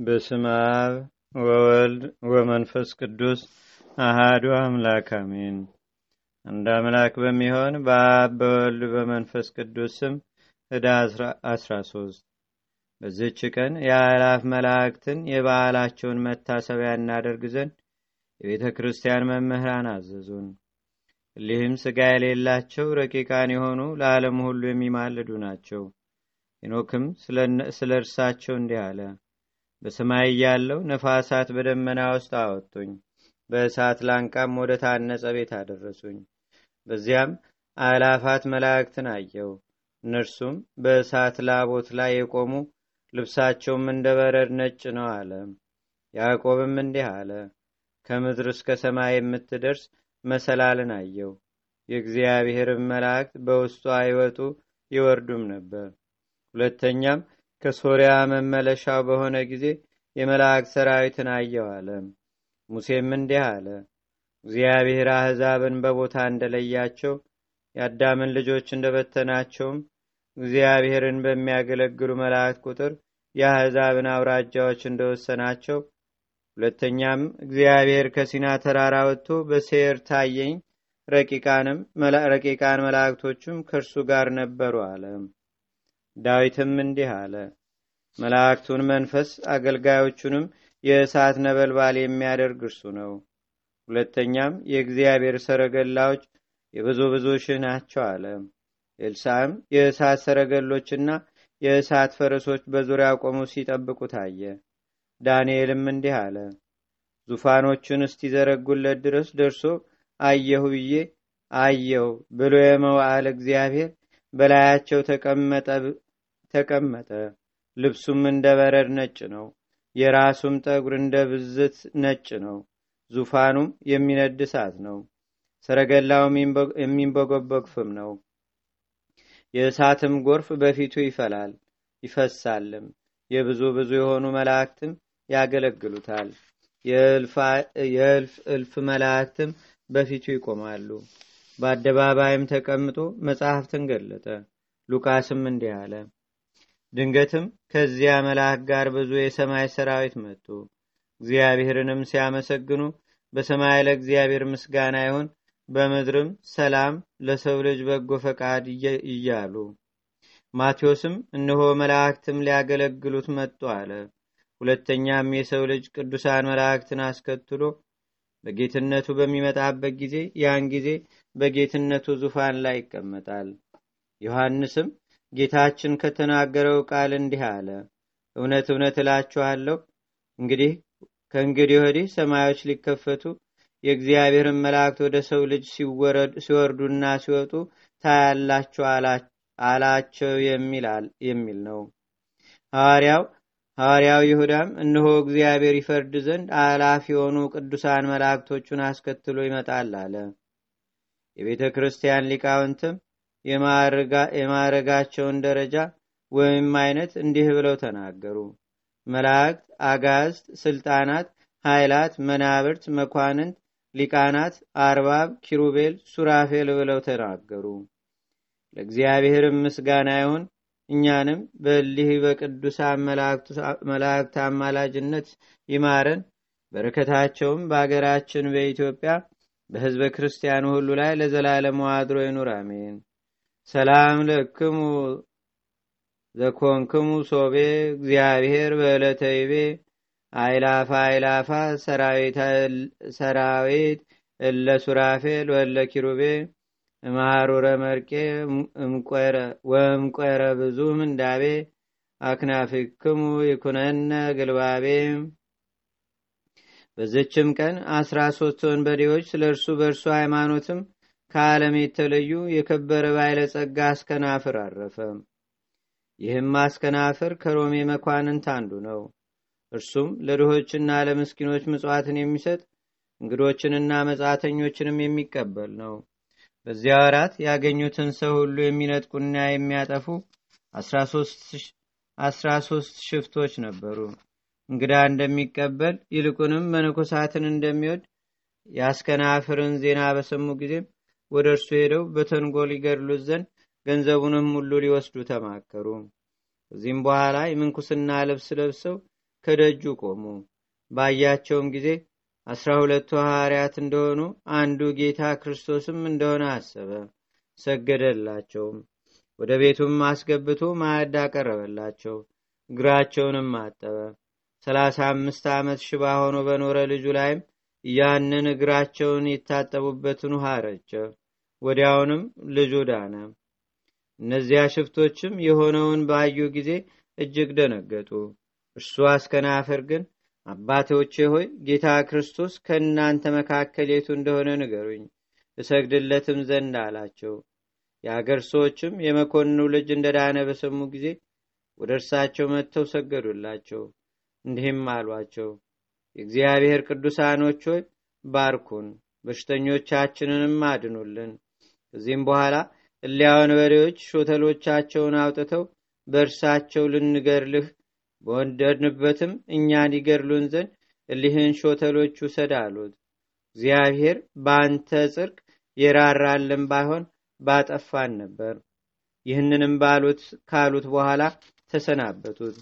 በስመ አብ ወወልድ ወመንፈስ ቅዱስ አሃዱ አምላክ አሜን። አንድ አምላክ በሚሆን በአብ በወልድ በመንፈስ ቅዱስ ስም ህዳር አስራ ሶስት በዚህች ቀን የአእላፍ መላእክትን የበዓላቸውን መታሰቢያ እናደርግ ዘንድ የቤተ ክርስቲያን መምህራን አዘዙን። እሊህም ሥጋ የሌላቸው ረቂቃን የሆኑ ለዓለም ሁሉ የሚማልዱ ናቸው። ሄኖክም ስለ እርሳቸው እንዲህ አለ። በሰማይ ያለው ነፋሳት በደመና ውስጥ አወጡኝ፣ በእሳት ላንቃም ወደ ታነጸ ቤት አደረሱኝ። በዚያም አእላፋት መላእክትን አየው። እነርሱም በእሳት ላቦት ላይ የቆሙ ልብሳቸውም እንደ በረድ ነጭ ነው አለ። ያዕቆብም እንዲህ አለ። ከምድር እስከ ሰማይ የምትደርስ መሰላልን አየው። የእግዚአብሔርም መላእክት በውስጧ ይወጡ ይወርዱም ነበር። ሁለተኛም ከሶርያ መመለሻው በሆነ ጊዜ የመላእክት ሰራዊትን አየው ሙሴም እንዲህ አለ። እግዚአብሔር አሕዛብን በቦታ እንደለያቸው የአዳምን ልጆች እንደበተናቸውም እግዚአብሔርን በሚያገለግሉ መላእክት ቁጥር የአሕዛብን አውራጃዎች እንደወሰናቸው ሁለተኛም እግዚአብሔር ከሲና ተራራ ወጥቶ በሴር ታየኝ፣ ረቂቃን መላእክቶቹም ከእርሱ ጋር ነበሩ አለ። ዳዊትም እንዲህ አለ። መላእክቱን መንፈስ አገልጋዮቹንም የእሳት ነበልባል የሚያደርግ እርሱ ነው። ሁለተኛም የእግዚአብሔር ሰረገላዎች የብዙ ብዙ ሺህ ናቸው አለ። ኤልሳዕም የእሳት ሰረገሎችና የእሳት ፈረሶች በዙሪያ ቆሙ ሲጠብቁ ታየ። ዳንኤልም እንዲህ አለ። ዙፋኖቹን እስቲዘረጉለት ድረስ ደርሶ አየሁ ብዬ አየው ብሎ የመዋዕል እግዚአብሔር በላያቸው ተቀመጠ። ልብሱም እንደ በረድ ነጭ ነው። የራሱም ጠጉር እንደ ብዝት ነጭ ነው። ዙፋኑም የሚነድ እሳት ነው። ሰረገላውም የሚንበጎበግ ፍም ነው። የእሳትም ጎርፍ በፊቱ ይፈላል ይፈሳልም። የብዙ ብዙ የሆኑ መላእክትም ያገለግሉታል። የእልፍ እልፍ መላእክትም በፊቱ ይቆማሉ። በአደባባይም ተቀምጦ መጽሐፍትን ገለጠ። ሉቃስም እንዲህ አለ። ድንገትም ከዚያ መልአክ ጋር ብዙ የሰማይ ሰራዊት መጡ። እግዚአብሔርንም ሲያመሰግኑ በሰማይ ለእግዚአብሔር ምስጋና ይሁን፣ በምድርም ሰላም ለሰው ልጅ በጎ ፈቃድ እያሉ። ማቴዎስም እነሆ መላእክትም ሊያገለግሉት መጡ አለ። ሁለተኛም የሰው ልጅ ቅዱሳን መላእክትን አስከትሎ በጌትነቱ በሚመጣበት ጊዜ ያን ጊዜ በጌትነቱ ዙፋን ላይ ይቀመጣል። ዮሐንስም ጌታችን ከተናገረው ቃል እንዲህ አለ። እውነት እውነት እላችኋለሁ እንግዲህ ከእንግዲህ ወዲህ ሰማዮች ሊከፈቱ የእግዚአብሔርን መላእክት ወደ ሰው ልጅ ሲወርዱና ሲወጡ ታያላችሁ አላቸው የሚል ነው። ሐዋርያው ሐዋርያው ይሁዳም እነሆ እግዚአብሔር ይፈርድ ዘንድ አላፍ የሆኑ ቅዱሳን መላእክቶቹን አስከትሎ ይመጣል አለ። የቤተ ክርስቲያን ሊቃውንትም የማዕረጋቸውን ደረጃ ወይም አይነት እንዲህ ብለው ተናገሩ። መላእክት፣ አጋዝት፣ ስልጣናት፣ ኃይላት፣ መናብርት፣ መኳንንት፣ ሊቃናት፣ አርባብ፣ ኪሩቤል፣ ሱራፌል ብለው ተናገሩ። ለእግዚአብሔርም ምስጋና ይሁን። እኛንም በሊህ በቅዱሳን መላእክት አማላጅነት ይማረን። በረከታቸውም በአገራችን በኢትዮጵያ በሕዝበ ክርስቲያኑ ሁሉ ላይ ለዘላለሙ አድሮ ይኑር፣ አሜን። ሰላም ለክሙ ዘኮንክሙ ሶቤ እግዚአብሔር በዕለተ ይቤ አይላፋ አይላፋ ሰራዊት እለ ሱራፌል ወለ ኪሩቤ እማሩረ መርቄ ወእምቆረ ብዙ ምንዳቤ አክናፊክሙ ይኩነነ ግልባቤ። በዝችም ቀን አስራ ሶስት ወንበዴዎች ስለ እርሱ በእርሱ ሃይማኖትም ከዓለም የተለዩ የከበረ ባለጸጋ አስከናፍር አረፈ። ይህም አስከናፍር ከሮሜ መኳንንት አንዱ ነው። እርሱም ለድሆችና ለምስኪኖች ምጽዋትን የሚሰጥ እንግዶችንና መጻተኞችንም የሚቀበል ነው። በዚያ ወራት ያገኙትን ሰው ሁሉ የሚነጥቁና የሚያጠፉ አስራ ሶስት ሽፍቶች ነበሩ። እንግዳ እንደሚቀበል ይልቁንም መነኮሳትን እንደሚወድ የአስከናፍርን ዜና በሰሙ ጊዜም ወደ እርሱ ሄደው በተንጎል ይገድሉት ዘንድ ገንዘቡንም ሁሉ ሊወስዱ ተማከሩ። ከዚህም በኋላ የምንኩስና ልብስ ለብሰው ከደጁ ቆሙ። ባያቸውም ጊዜ አስራ ሁለቱ ሐዋርያት እንደሆኑ አንዱ ጌታ ክርስቶስም እንደሆነ አሰበ። ሰገደላቸውም። ወደ ቤቱም አስገብቶ ማዕድ አቀረበላቸው። እግራቸውንም አጠበ። ሰላሳ አምስት ዓመት ሽባ ሆኖ በኖረ ልጁ ላይም ያንን እግራቸውን የታጠቡበትን ውሃ ረጨ። ወዲያውንም ልጁ ዳነ። እነዚያ ሽፍቶችም የሆነውን ባዩ ጊዜ እጅግ ደነገጡ። እርሱ አስከናፍር ግን አባቶቼ ሆይ ጌታ ክርስቶስ ከእናንተ መካከል የቱ እንደሆነ ንገሩኝ፣ እሰግድለትም ዘንድ አላቸው። የአገር ሰዎችም የመኮንኑ ልጅ እንደዳነ በሰሙ ጊዜ ወደ እርሳቸው መጥተው ሰገዱላቸው። እንዲህም አሏቸው፣ የእግዚአብሔር ቅዱሳኖች ሆይ ባርኩን፣ በሽተኞቻችንንም አድኑልን። ከዚህም በኋላ እሊያ ወንበዴዎች ሾተሎቻቸውን አውጥተው በእርሳቸው ልንገድልህ በወደድንበትም እኛን ይገድሉን ዘንድ እሊህን ሾተሎች ውሰድ አሉት። እግዚአብሔር በአንተ ጽድቅ የራራልን ባይሆን ባጠፋን ነበር። ይህንንም ባሉት ካሉት በኋላ ተሰናበቱት።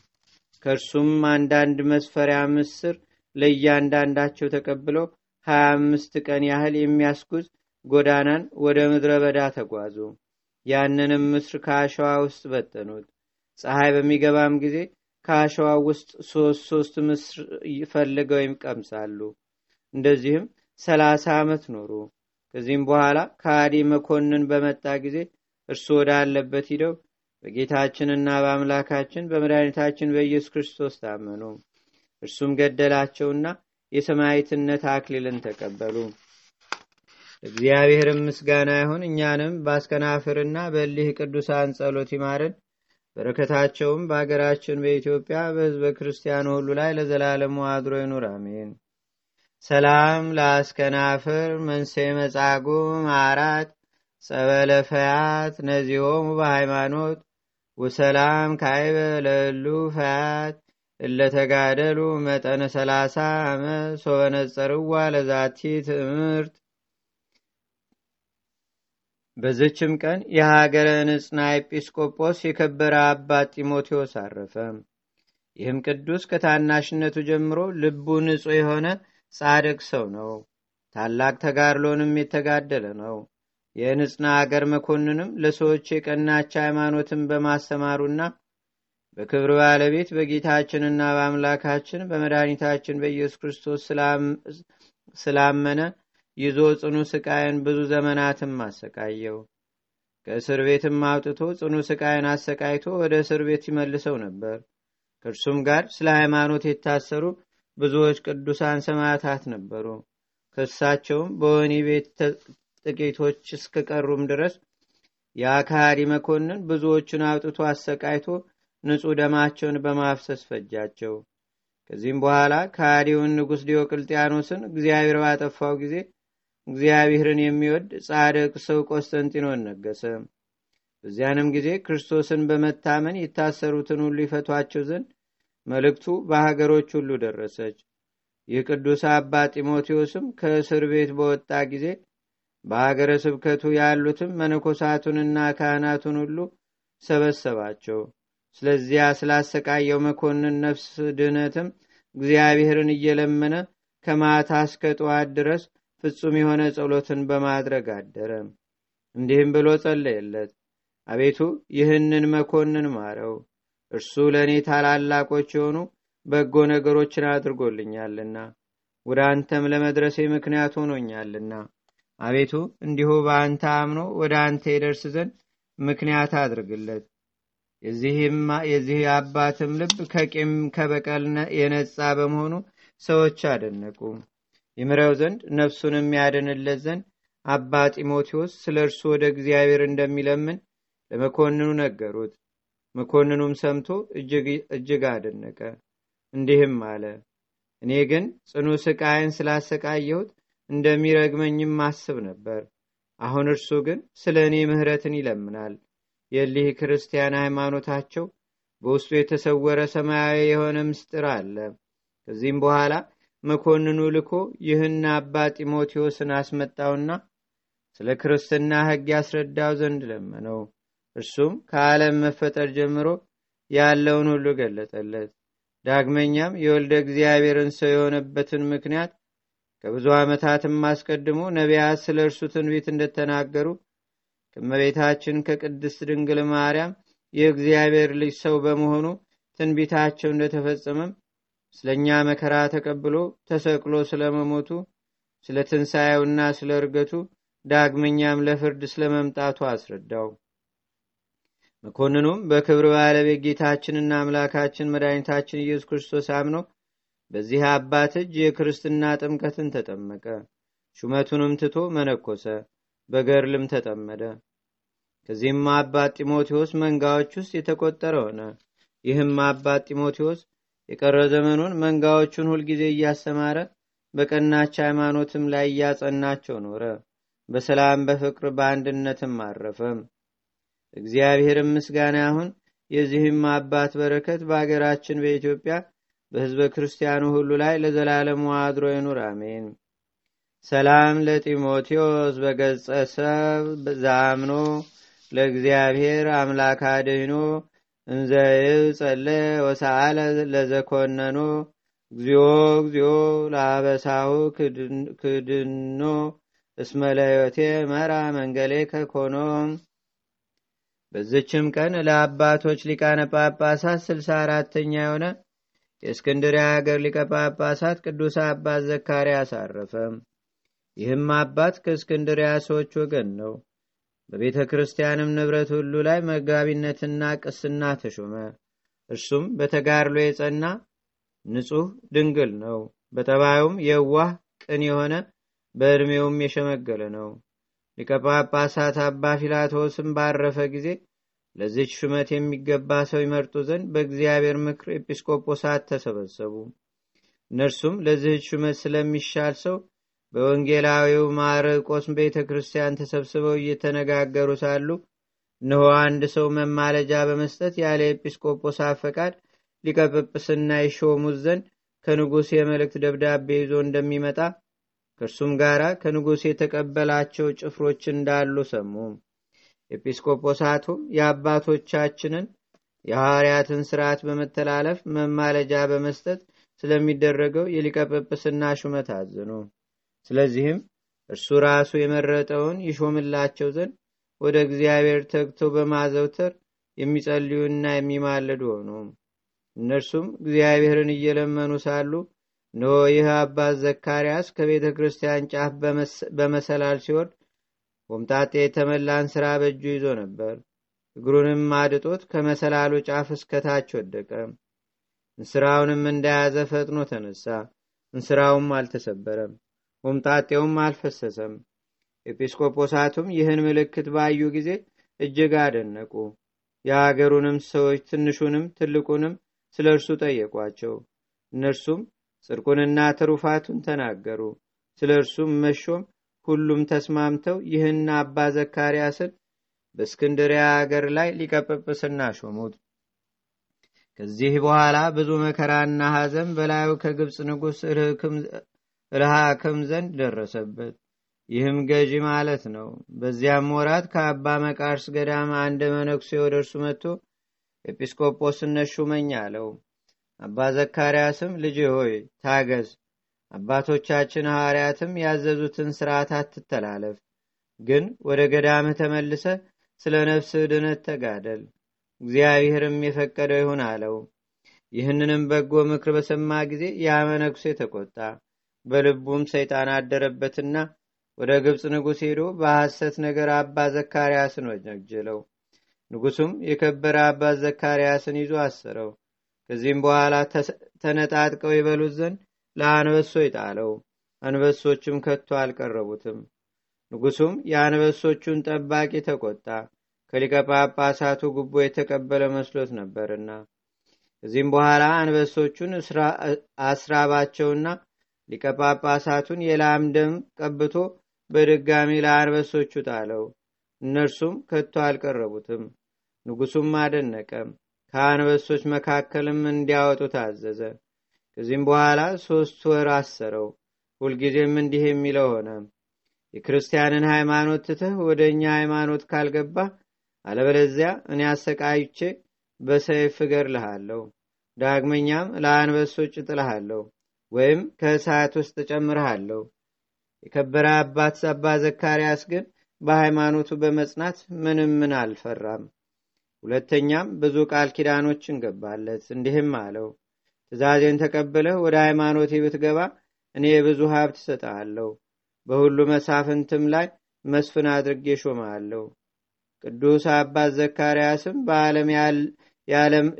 ከእርሱም አንዳንድ መስፈሪያ ምስር ለእያንዳንዳቸው ተቀብለው ሀያ አምስት ቀን ያህል የሚያስጉዝ ጎዳናን ወደ ምድረ በዳ ተጓዙ። ያንንም ምስር ከአሸዋ ውስጥ በተኑት። ፀሐይ በሚገባም ጊዜ ከአሸዋ ውስጥ ሶስት ሶስት ምስር ፈልገው ይቀምሳሉ። እንደዚህም ሰላሳ ዓመት ኖሩ። ከዚህም በኋላ ከሃዲ መኮንን በመጣ ጊዜ እርሱ ወዳለበት ሂደው በጌታችንና በአምላካችን በመድኃኒታችን በኢየሱስ ክርስቶስ ታመኑ። እርሱም ገደላቸውና የሰማዕትነት አክሊልን ተቀበሉ። እግዚአብሔርም ምስጋና ይሁን። እኛንም በአስከናፍርና በሊህ ቅዱሳን ጸሎት ይማርን። በረከታቸውም በአገራችን በኢትዮጵያ በሕዝበ ክርስቲያኑ ሁሉ ላይ ለዘላለሙ አድሮ ይኑር፣ አሜን። ሰላም ለአስከናፍር መንሴ መጻጉ ማራት ጸበለ ፈያት ነዚሆሙ በሃይማኖት ወሰላም ካይበ ለሉ ፈያት እለተጋደሉ መጠነ ሰላሳ ዓመት ሶበነጸርዋ ለዛቲ ትምህርት በዝችም ቀን የሀገረ ንጽና ኤጲስቆጶስ የከበረ አባት ጢሞቴዎስ አረፈ። ይህም ቅዱስ ከታናሽነቱ ጀምሮ ልቡ ንጹሕ የሆነ ጻድቅ ሰው ነው። ታላቅ ተጋድሎንም የተጋደለ ነው። የንጽና አገር መኮንንም ለሰዎች የቀናች ሃይማኖትን በማስተማሩና በክብር ባለቤት በጌታችንና በአምላካችን በመድኃኒታችን በኢየሱስ ክርስቶስ ስላመነ ይዞ ጽኑ ስቃይን ብዙ ዘመናትም አሰቃየው። ከእስር ቤትም አውጥቶ ጽኑ ስቃይን አሰቃይቶ ወደ እስር ቤት ይመልሰው ነበር። ከእርሱም ጋር ስለ ሃይማኖት የታሰሩ ብዙዎች ቅዱሳን ሰማዕታት ነበሩ። ከእሳቸውም በወህኒ ቤት ጥቂቶች እስከቀሩም ድረስ የአካሃዲ መኮንን ብዙዎቹን አውጥቶ አሰቃይቶ ንጹሕ ደማቸውን በማፍሰስ ፈጃቸው። ከዚህም በኋላ ከሃዲውን ንጉሥ ዲዮቅልጥያኖስን እግዚአብሔር ባጠፋው ጊዜ እግዚአብሔርን የሚወድ ጻድቅ ሰው ቆስጠንጢኖን ነገሰ። በዚያንም ጊዜ ክርስቶስን በመታመን የታሰሩትን ሁሉ ይፈቷቸው ዘንድ መልእክቱ በሀገሮች ሁሉ ደረሰች። ይህ ቅዱስ አባ ጢሞቴዎስም ከእስር ቤት በወጣ ጊዜ በሀገረ ስብከቱ ያሉትም መነኮሳቱንና ካህናቱን ሁሉ ሰበሰባቸው። ስለዚያ ስላሰቃየው መኮንን ነፍስ ድህነትም እግዚአብሔርን እየለመነ ከማታ እስከ ጠዋት ድረስ ፍጹም የሆነ ጸሎትን በማድረግ አደረ። እንዲህም ብሎ ጸለየለት። አቤቱ ይህንን መኮንን ማረው፣ እርሱ ለእኔ ታላላቆች የሆኑ በጎ ነገሮችን አድርጎልኛልና ወደ አንተም ለመድረሴ ምክንያት ሆኖኛልና አቤቱ እንዲሁ በአንተ አምኖ ወደ አንተ ይደርስ ዘንድ ምክንያት አድርግለት። የዚህ አባትም ልብ ከቂም ከበቀል የነጻ በመሆኑ ሰዎች አደነቁ። ይምረው ዘንድ ነፍሱንም ያድንለት ዘንድ አባ ጢሞቴዎስ ስለ እርሱ ወደ እግዚአብሔር እንደሚለምን ለመኮንኑ ነገሩት። መኮንኑም ሰምቶ እጅግ አደነቀ። እንዲህም አለ፣ እኔ ግን ጽኑ ስቃይን ስላሰቃየሁት እንደሚረግመኝም ማስብ ነበር። አሁን እርሱ ግን ስለ እኔ ምህረትን ይለምናል። የሊህ ክርስቲያን ሃይማኖታቸው በውስጡ የተሰወረ ሰማያዊ የሆነ ምስጢር አለ። ከዚህም በኋላ መኮንኑ ልኮ ይህን አባ ጢሞቴዎስን አስመጣውና ስለ ክርስትና ሕግ ያስረዳው ዘንድ ለመነው። እርሱም ከዓለም መፈጠር ጀምሮ ያለውን ሁሉ ገለጠለት። ዳግመኛም የወልደ እግዚአብሔርን ሰው የሆነበትን ምክንያት ከብዙ ዓመታትም አስቀድሞ ነቢያት ስለ እርሱ ትንቢት እንደተናገሩ ከመቤታችን ከቅድስት ድንግል ማርያም የእግዚአብሔር ልጅ ሰው በመሆኑ ትንቢታቸው እንደተፈጸመም ስለ እኛ መከራ ተቀብሎ ተሰቅሎ ስለመሞቱ ስለ ትንሣኤውና ስለ እርገቱ ዳግመኛም ለፍርድ ስለመምጣቱ አስረዳው። መኮንኑም በክብር ባለቤት ጌታችንና አምላካችን መድኃኒታችን ኢየሱስ ክርስቶስ አምኖ በዚህ አባት እጅ የክርስትና ጥምቀትን ተጠመቀ። ሹመቱንም ትቶ መነኮሰ በገርልም ተጠመደ። ከዚህም አባት ጢሞቴዎስ መንጋዎች ውስጥ የተቆጠረ ሆነ። ይህም አባት ጢሞቴዎስ የቀረ ዘመኑን መንጋዎቹን ሁልጊዜ እያስተማረ በቀናች ሃይማኖትም ላይ እያጸናቸው ኖረ። በሰላም በፍቅር በአንድነትም አረፈም እግዚአብሔርም ምስጋና አሁን የዚህም አባት በረከት በአገራችን በኢትዮጵያ በህዝበ ክርስቲያኑ ሁሉ ላይ ለዘላለሙ አድሮ ይኑር አሜን። ሰላም ለጢሞቴዎስ በገጸ ሰብ ዛምኖ ለእግዚአብሔር አምላክ አድህኖ እንዘይብ ጸለ ወሰአለ ለዘኮነኖ እግዚኦ እግዚኦ ለአበሳሁ ክድኖ እስመለዮቴ መራ መንገሌ ከኮኖ። በዝችም ቀን ለአባቶች ሊቃነ ጳጳሳት ስልሳ አራተኛ የሆነ የእስክንድሪያ ሀገር ሊቀ ጳጳሳት ቅዱስ አባት ዘካርያስ አረፈ። ይህም አባት ከእስክንድሪያ ሰዎች ወገን ነው። በቤተ ክርስቲያንም ንብረት ሁሉ ላይ መጋቢነትና ቅስና ተሾመ። እርሱም በተጋድሎ የጸና ንጹሕ ድንግል ነው። በጠባዩም የዋህ ቅን የሆነ በዕድሜውም የሸመገለ ነው። ሊቀ ጳጳሳት አባ ፊላቶስም ባረፈ ጊዜ ለዚች ሹመት የሚገባ ሰው ይመርጡ ዘንድ በእግዚአብሔር ምክር ኤጲስቆጶሳት ተሰበሰቡ። እነርሱም ለዚህች ሹመት ስለሚሻል ሰው በወንጌላዊው ማርቆስ ቤተ ክርስቲያን ተሰብስበው እየተነጋገሩ ሳሉ እነሆ አንድ ሰው መማለጃ በመስጠት ያለ ኤጲስቆጶሳት ፈቃድ ሊቀጵጵስና ይሾሙት ዘንድ ከንጉሥ የመልእክት ደብዳቤ ይዞ እንደሚመጣ ከእርሱም ጋር ከንጉሥ የተቀበላቸው ጭፍሮች እንዳሉ ሰሙ ኤጲስቆጶሳቱም የአባቶቻችንን የሐዋርያትን ስርዓት በመተላለፍ መማለጃ በመስጠት ስለሚደረገው የሊቀጵጵስና ሹመት አዘኑ። ስለዚህም እርሱ ራሱ የመረጠውን ይሾምላቸው ዘንድ ወደ እግዚአብሔር ተግተው በማዘውተር የሚጸልዩና የሚማልዱ ሆኑ። እነርሱም እግዚአብሔርን እየለመኑ ሳሉ እነሆ ይህ አባት ዘካርያስ ከቤተ ክርስቲያን ጫፍ በመሰላል ሲወርድ ሆምጣጤ የተመላን ስራ በእጁ ይዞ ነበር። እግሩንም አድጦት ከመሰላሉ ጫፍ እስከታች ወደቀ። እንስራውንም እንደያዘ ፈጥኖ ተነሳ። እንስራውም አልተሰበረም ሆምጣጤውም አልፈሰሰም። ኤጲስቆጶሳቱም ይህን ምልክት ባዩ ጊዜ እጅግ አደነቁ። የአገሩንም ሰዎች ትንሹንም ትልቁንም ስለ እርሱ ጠየቋቸው። እነርሱም ጽድቁንና ትሩፋቱን ተናገሩ። ስለ እርሱም መሾም ሁሉም ተስማምተው ይህን አባ ዘካርያስን በእስክንድሪያ አገር ላይ ሊቀጵጵስና ሾሙት። ከዚህ በኋላ ብዙ መከራና ሐዘን በላዩ ከግብፅ ንጉሥ እልሃክም ዘንድ ደረሰበት። ይህም ገዢ ማለት ነው። በዚያም ወራት ከአባ መቃርስ ገዳም አንድ መነኩሴ ወደ እርሱ መጥቶ ኤጲስቆጶስነት ሹመኝ አለው። አባ ዘካርያስም ልጅ ሆይ ታገዝ አባቶቻችን ሐዋርያትም ያዘዙትን ስርዓት አትተላለፍ። ግን ወደ ገዳምህ ተመልሰ ስለ ነፍስ ድነት ተጋደል። እግዚአብሔርም የፈቀደው ይሁን አለው። ይህንንም በጎ ምክር በሰማ ጊዜ ያ መነኩሴ ተቆጣ። በልቡም ሰይጣን አደረበትና ወደ ግብፅ ንጉሥ ሄዶ በሐሰት ነገር አባ ዘካርያስን ወነጀለው ንጉሱም የከበረ አባ ዘካርያስን ይዞ አሰረው። ከዚህም በኋላ ተነጣጥቀው ይበሉት ዘንድ ለአንበሶ ይጣለው አንበሶችም ከቶ አልቀረቡትም። ንጉሱም የአንበሶቹን ጠባቂ ተቆጣ። ከሊቀ ጳጳሳቱ ጉቦ የተቀበለ መስሎት ነበርና ከዚህም በኋላ አንበሶቹን አስራባቸውና ሊቀ ጳጳሳቱን የላም ደም ቀብቶ በድጋሚ ለአንበሶቹ ጣለው። እነርሱም ከቶ አልቀረቡትም። ንጉሱም አደነቀ ከአንበሶች መካከልም እንዲያወጡ ታዘዘ ከዚህም በኋላ ሶስት ወር አሰረው ሁልጊዜም እንዲህ የሚለው ሆነ የክርስቲያንን ሃይማኖት ትተህ ወደ እኛ ሃይማኖት ካልገባ አለበለዚያ እኔ አሰቃይቼ በሰይፍ እገርልሃለሁ ዳግመኛም ለአንበሶች እጥልሃለሁ ወይም ከእሳት ውስጥ እጨምርሃለሁ። የከበረ አባት አባ ዘካርያስ ግን በሃይማኖቱ በመጽናት ምንም ምን አልፈራም። ሁለተኛም ብዙ ቃል ኪዳኖችን ገባለት፣ እንዲህም አለው ትእዛዜን ተቀብለህ ወደ ሃይማኖቴ ብትገባ እኔ የብዙ ሀብት እሰጥሃለሁ፣ በሁሉ መሳፍንትም ላይ መስፍን አድርጌ ሾመሃለሁ። ቅዱስ አባት ዘካርያስም በዓለም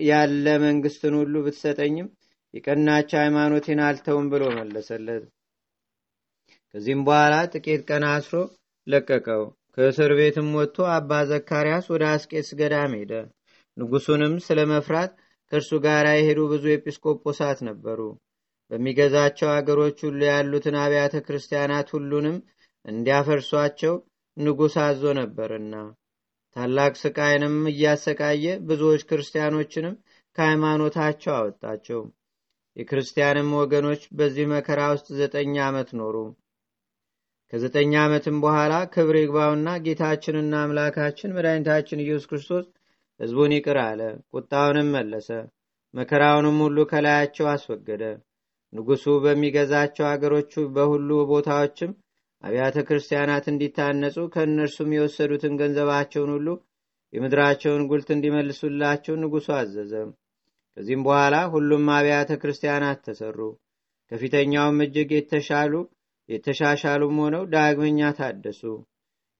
ያለ መንግስትን ሁሉ ብትሰጠኝም የቀናች ሃይማኖቴን አልተውም ብሎ መለሰለት። ከዚህም በኋላ ጥቂት ቀን አስሮ ለቀቀው። ከእስር ቤትም ወጥቶ አባ ዘካርያስ ወደ አስቄስ ገዳም ሄደ። ንጉሱንም ስለ መፍራት ከእርሱ ጋር የሄዱ ብዙ ኤጲስቆጶሳት ነበሩ። በሚገዛቸው አገሮች ሁሉ ያሉትን አብያተ ክርስቲያናት ሁሉንም እንዲያፈርሷቸው ንጉሥ አዞ ነበርና ታላቅ ስቃይንም እያሰቃየ ብዙዎች ክርስቲያኖችንም ከሃይማኖታቸው አወጣቸው። የክርስቲያንም ወገኖች በዚህ መከራ ውስጥ ዘጠኝ ዓመት ኖሩ። ከዘጠኝ ዓመትም በኋላ ክብር ይግባውና ጌታችንና አምላካችን መድኃኒታችን ኢየሱስ ክርስቶስ ሕዝቡን ይቅር አለ፣ ቁጣውንም መለሰ፣ መከራውንም ሁሉ ከላያቸው አስወገደ። ንጉሡ በሚገዛቸው አገሮቹ በሁሉ ቦታዎችም አብያተ ክርስቲያናት እንዲታነጹ ከእነርሱም የወሰዱትን ገንዘባቸውን ሁሉ የምድራቸውን ጉልት እንዲመልሱላቸው ንጉሡ አዘዘ። ከዚህም በኋላ ሁሉም አብያተ ክርስቲያናት ተሰሩ። ከፊተኛውም እጅግ የተሻሉ የተሻሻሉም ሆነው ዳግመኛ ታደሱ።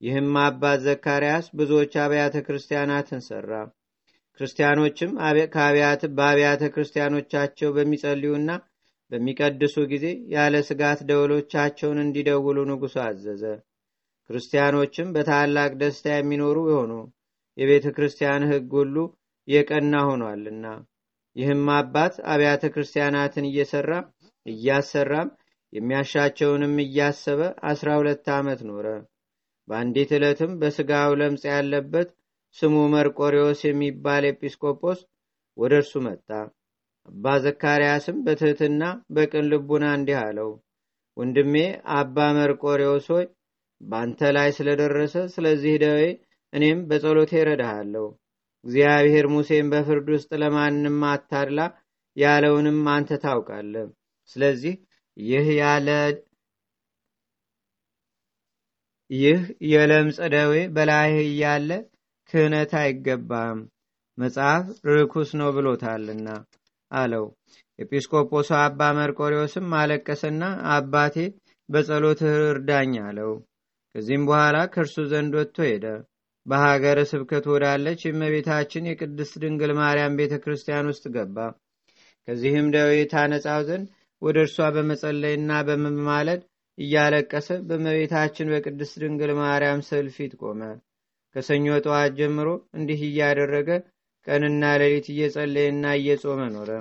ይህም አባት ዘካርያስ ብዙዎች አብያተ ክርስቲያናትን ሰራ። ክርስቲያኖችም በአብያተ ክርስቲያኖቻቸው በሚጸልዩና በሚቀድሱ ጊዜ ያለ ስጋት ደወሎቻቸውን እንዲደውሉ ንጉሡ አዘዘ። ክርስቲያኖችም በታላቅ ደስታ የሚኖሩ የሆኑ የቤተ ክርስቲያን ሕግ ሁሉ የቀና ሆኗልና። ይህም አባት አብያተ ክርስቲያናትን እየሰራ እያሰራም የሚያሻቸውንም እያሰበ አስራ ሁለት ዓመት ኖረ። በአንዲት ዕለትም በሥጋው ለምጽ ያለበት ስሙ መርቆሪዎስ የሚባል ኤጲስቆጶስ ወደ እርሱ መጣ። አባ ዘካርያስም በትሕትና በቅን ልቡና እንዲህ አለው፣ ወንድሜ አባ መርቆሬዎስ ሆይ በአንተ ላይ ስለደረሰ ስለዚህ ደዌ እኔም በጸሎቴ እረዳሃለሁ። እግዚአብሔር ሙሴን በፍርድ ውስጥ ለማንም አታድላ ያለውንም አንተ ታውቃለህ። ስለዚህ ይህ ያለ ይህ የለምጽ ደዌ በላይህ እያለ ክህነት አይገባም፣ መጽሐፍ ርኩስ ነው ብሎታልና አለው። ኤጲስቆጶሱ አባ መርቆሪዎስም አለቀሰና አባቴ በጸሎትህ እርዳኝ አለው። ከዚህም በኋላ ከእርሱ ዘንድ ወጥቶ ሄደ። በሀገረ ስብከት ወዳለች የእመቤታችን የቅድስት ድንግል ማርያም ቤተ ክርስቲያን ውስጥ ገባ። ከዚህም ደዌ ታነጻው ዘንድ ወደ እርሷ በመጸለይና በመማለድ እያለቀሰ በእመቤታችን በቅድስት ድንግል ማርያም ስዕል ፊት ቆመ። ከሰኞ ጠዋት ጀምሮ እንዲህ እያደረገ ቀንና ሌሊት እየጸለየና እየጾመ ኖረ።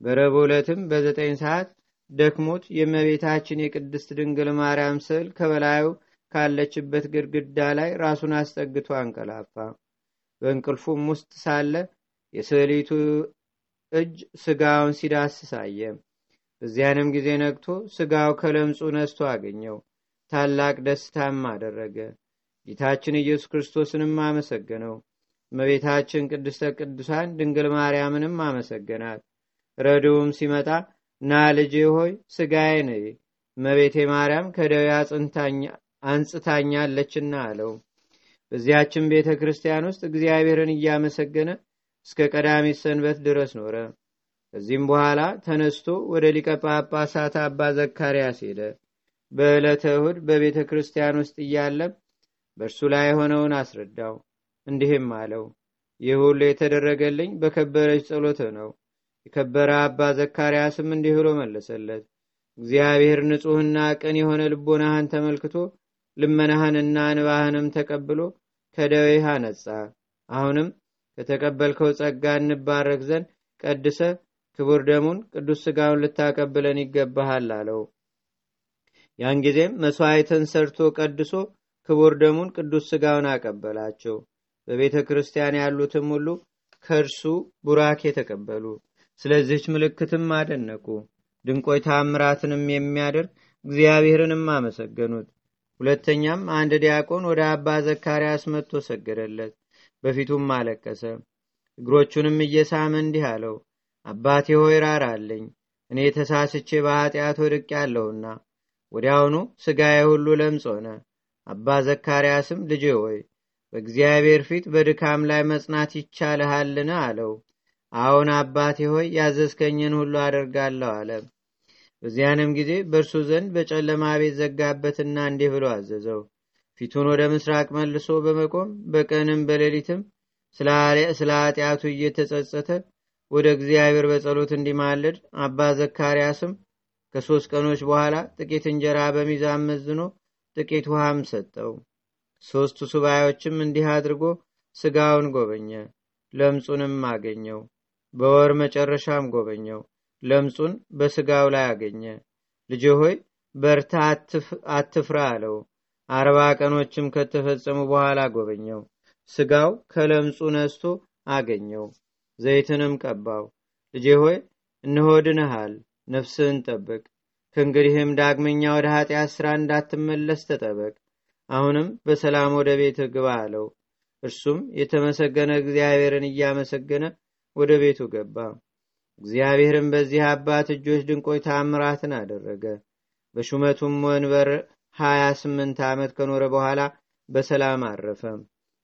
በረቡዕ ዕለትም በዘጠኝ ሰዓት ደክሞት የእመቤታችን የቅድስት ድንግል ማርያም ስዕል ከበላዩ ካለችበት ግድግዳ ላይ ራሱን አስጠግቶ አንቀላፋ። በእንቅልፉም ውስጥ ሳለ የስዕሊቱ እጅ ስጋውን ሲዳስስ አየ። በዚያንም ጊዜ ነግቶ ስጋው ከለምጹ ነስቶ አገኘው። ታላቅ ደስታም አደረገ። ጌታችን ኢየሱስ ክርስቶስንም አመሰገነው። እመቤታችን ቅድስተ ቅዱሳን ድንግል ማርያምንም አመሰገናት። ረድውም ሲመጣ ና ልጄ ሆይ ስጋዬ ነይ፣ እመቤቴ ማርያም ከደዌ አንጽታኛለችና አለው። በዚያችን ቤተ ክርስቲያን ውስጥ እግዚአብሔርን እያመሰገነ እስከ ቀዳሚት ሰንበት ድረስ ኖረ። ከዚህም በኋላ ተነስቶ ወደ ሊቀ ጳጳሳት አባ ዘካርያስ ሄደ። በዕለተ እሁድ በቤተ ክርስቲያን ውስጥ እያለም በእርሱ ላይ የሆነውን አስረዳው። እንዲህም አለው፣ ይህ ሁሉ የተደረገልኝ በከበረች ጸሎት ነው። የከበረ አባ ዘካርያስም እንዲህ ብሎ መለሰለት፣ እግዚአብሔር ንጹሕና ቅን የሆነ ልቦናህን ተመልክቶ ልመናህንና እንባህንም ተቀብሎ ከደዌህ አነጻ። አሁንም ከተቀበልከው ጸጋ እንባረክ ዘንድ ቀድሰ ክቡር ደሙን ቅዱስ ሥጋውን ልታቀብለን ይገባሃል አለው። ያን ጊዜም መሥዋዕትን ሰርቶ ቀድሶ ክቡር ደሙን ቅዱስ ሥጋውን አቀበላቸው። በቤተ ክርስቲያን ያሉትም ሁሉ ከእርሱ ቡራኬ ተቀበሉ። ስለዚች ምልክትም አደነቁ። ድንቆይ ታምራትንም የሚያደርግ እግዚአብሔርንም አመሰገኑት። ሁለተኛም አንድ ዲያቆን ወደ አባ ዘካርያስ መጥቶ ሰገደለት። በፊቱም አለቀሰ። እግሮቹንም እየሳመ እንዲህ አለው፣ አባቴ ሆይ ራራልኝ እኔ ተሳስቼ በኃጢአት ወድቅ ያለውና ወዲያውኑ ሥጋዬ ሁሉ ለምጽ ሆነ። አባ ዘካርያስም ልጄ ሆይ በእግዚአብሔር ፊት በድካም ላይ መጽናት ይቻልሃልን? አለው። አሁን አባቴ ሆይ ያዘዝከኝን ሁሉ አደርጋለሁ አለ። በዚያንም ጊዜ በእርሱ ዘንድ በጨለማ ቤት ዘጋበትና እንዲህ ብሎ አዘዘው። ፊቱን ወደ ምስራቅ መልሶ በመቆም በቀንም በሌሊትም ስለ ኃጢአቱ እየተጸጸተ ወደ እግዚአብሔር በጸሎት እንዲማልድ አባ ዘካርያስም ከሦስት ቀኖች በኋላ ጥቂት እንጀራ በሚዛን መዝኖ ጥቂት ውሃም ሰጠው። ሦስቱ ሱባዮችም እንዲህ አድርጎ ስጋውን ጎበኘ ለምጹንም አገኘው። በወር መጨረሻም ጎበኘው ለምጹን በስጋው ላይ አገኘ። ልጅ ሆይ በርታ አትፍራ አለው። አርባ ቀኖችም ከተፈጸሙ በኋላ ጎበኘው ስጋው ከለምጹ ነስቶ አገኘው ዘይትንም ቀባው። ልጄ ሆይ እነሆ ድነሃል ነፍስህን ጠብቅ። ከእንግዲህም ዳግመኛ ወደ ኃጢአት ሥራ እንዳትመለስ ተጠበቅ። አሁንም በሰላም ወደ ቤት ግባ አለው። እርሱም የተመሰገነ እግዚአብሔርን እያመሰገነ ወደ ቤቱ ገባ። እግዚአብሔርም በዚህ አባት እጆች ድንቆይ ታምራትን አደረገ። በሹመቱም ወንበር ሀያ ስምንት ዓመት ከኖረ በኋላ በሰላም አረፈ።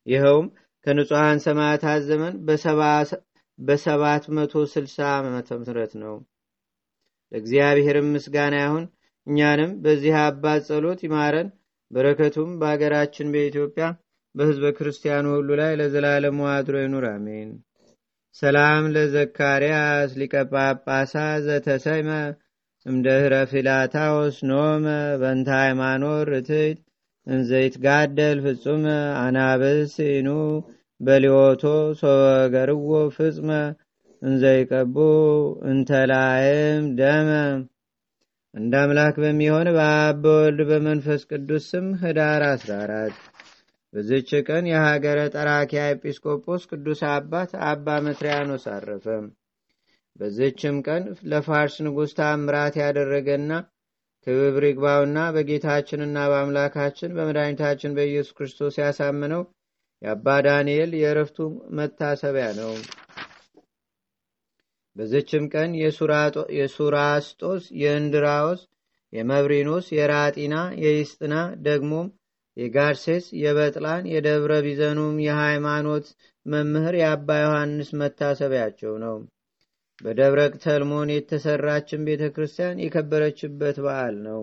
ይኸውም ከንጹሐን ሰማዕታት ዘመን በሰባት መቶ ስልሳ ዓመተ ምህረት ነው። ለእግዚአብሔርም ምስጋና ይሁን። እኛንም በዚህ አባት ጸሎት ይማረን። በረከቱም በአገራችን በኢትዮጵያ በህዝበ ክርስቲያኑ ሁሉ ላይ ለዘላለሙ አድሮ ይኑር አሜን። ሰላም ለዘካርያስ ሊቀ ዘተሰይመ እምደህረ ፊላታዎስ ኖመ በንተ ሃይማኖት ርትይት እንዘይትጋደል ፍጹመ አናብስኑ በሊዮቶ ሶወገርዎ ፍጽመ እንዘይቀቡ እንተላይም ደመ። እንደ አምላክ በሚሆን በአብ በወልድ በመንፈስ ቅዱስ ስም ህዳር 14 በዝች ቀን የሀገረ ጠራኪያ ኤጲስቆጶስ ቅዱስ አባት አባ መትሪያኖስ አረፈ። በዝችም ቀን ለፋርስ ንጉሥ ታምራት ያደረገና ክብር ይግባውና በጌታችንና በአምላካችን በመድኃኒታችን በኢየሱስ ክርስቶስ ያሳምነው የአባ ዳንኤል የእረፍቱ መታሰቢያ ነው። በዝችም ቀን የሱራስጦስ የእንድራዎስ የመብሪኖስ የራጢና የይስጥና ደግሞም የጋርሴስ የበጥላን የደብረ ቢዘኑም የሃይማኖት መምህር የአባ ዮሐንስ መታሰቢያቸው ነው። በደብረ ተልሞን የተሰራችን ቤተ ክርስቲያን የከበረችበት በዓል ነው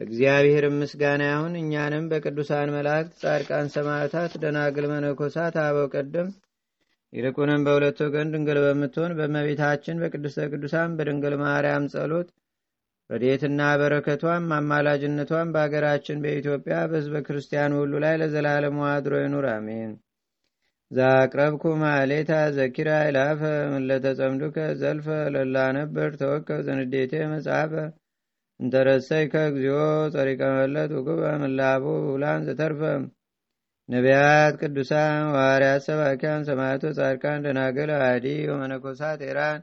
እግዚአብሔር ምስጋና ይሁን። እኛንም በቅዱሳን መላእክት ጻድቃን ሰማዕታት ደናግል መነኮሳት አበው ቀደም ይልቁንም በሁለት ወገን ድንግል በምትሆን በመቤታችን በቅድስተ ቅዱሳን በድንግል ማርያም ጸሎት ረዴትና በረከቷም አማላጅነቷም በአገራችን በኢትዮጵያ በህዝበ ክርስቲያን ሁሉ ላይ ለዘላለሙ አድሮ ይኑር አሜን። ዛቅረብኩ ማሌታ ዘኪራ ይላፈ ምለተጸምዱከ ዘልፈ ለላነበር ተወከብ ዘንዴቴ መጽሐፈ እንተረሰይከ እግዚኦ ጸሪቀ መለት ውግበ ምላቡ ብውላን ዘተርፈ። ነቢያት ቅዱሳን ዋርያት ሰባኪያን ሰማያቶ ጻድቃን ደናገል አዲ ወመነኮሳት ኤራን።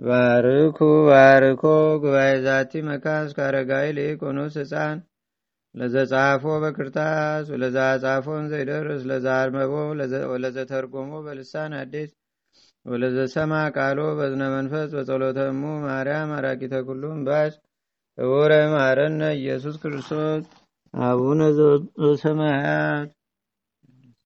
ባርኩ ባርኮ ጉባኤ ዛቲ መካን እስከ አረጋዊ ሊቆኑስ ህፃን ለዘጻፎ በክርታስ ወለዛ ጻፎን ዘይደርስ ለዛ አርመቦ ወለዘተርጎሞ በልሳን አዲስ። ወለዘሰማ ቃሎ በዝነ መንፈስ በጸሎተሙ ማርያም አራቂተ ኩሉም ባስ እውረ ማረነ ኢየሱስ ክርስቶስ አቡነ ዘሰማያት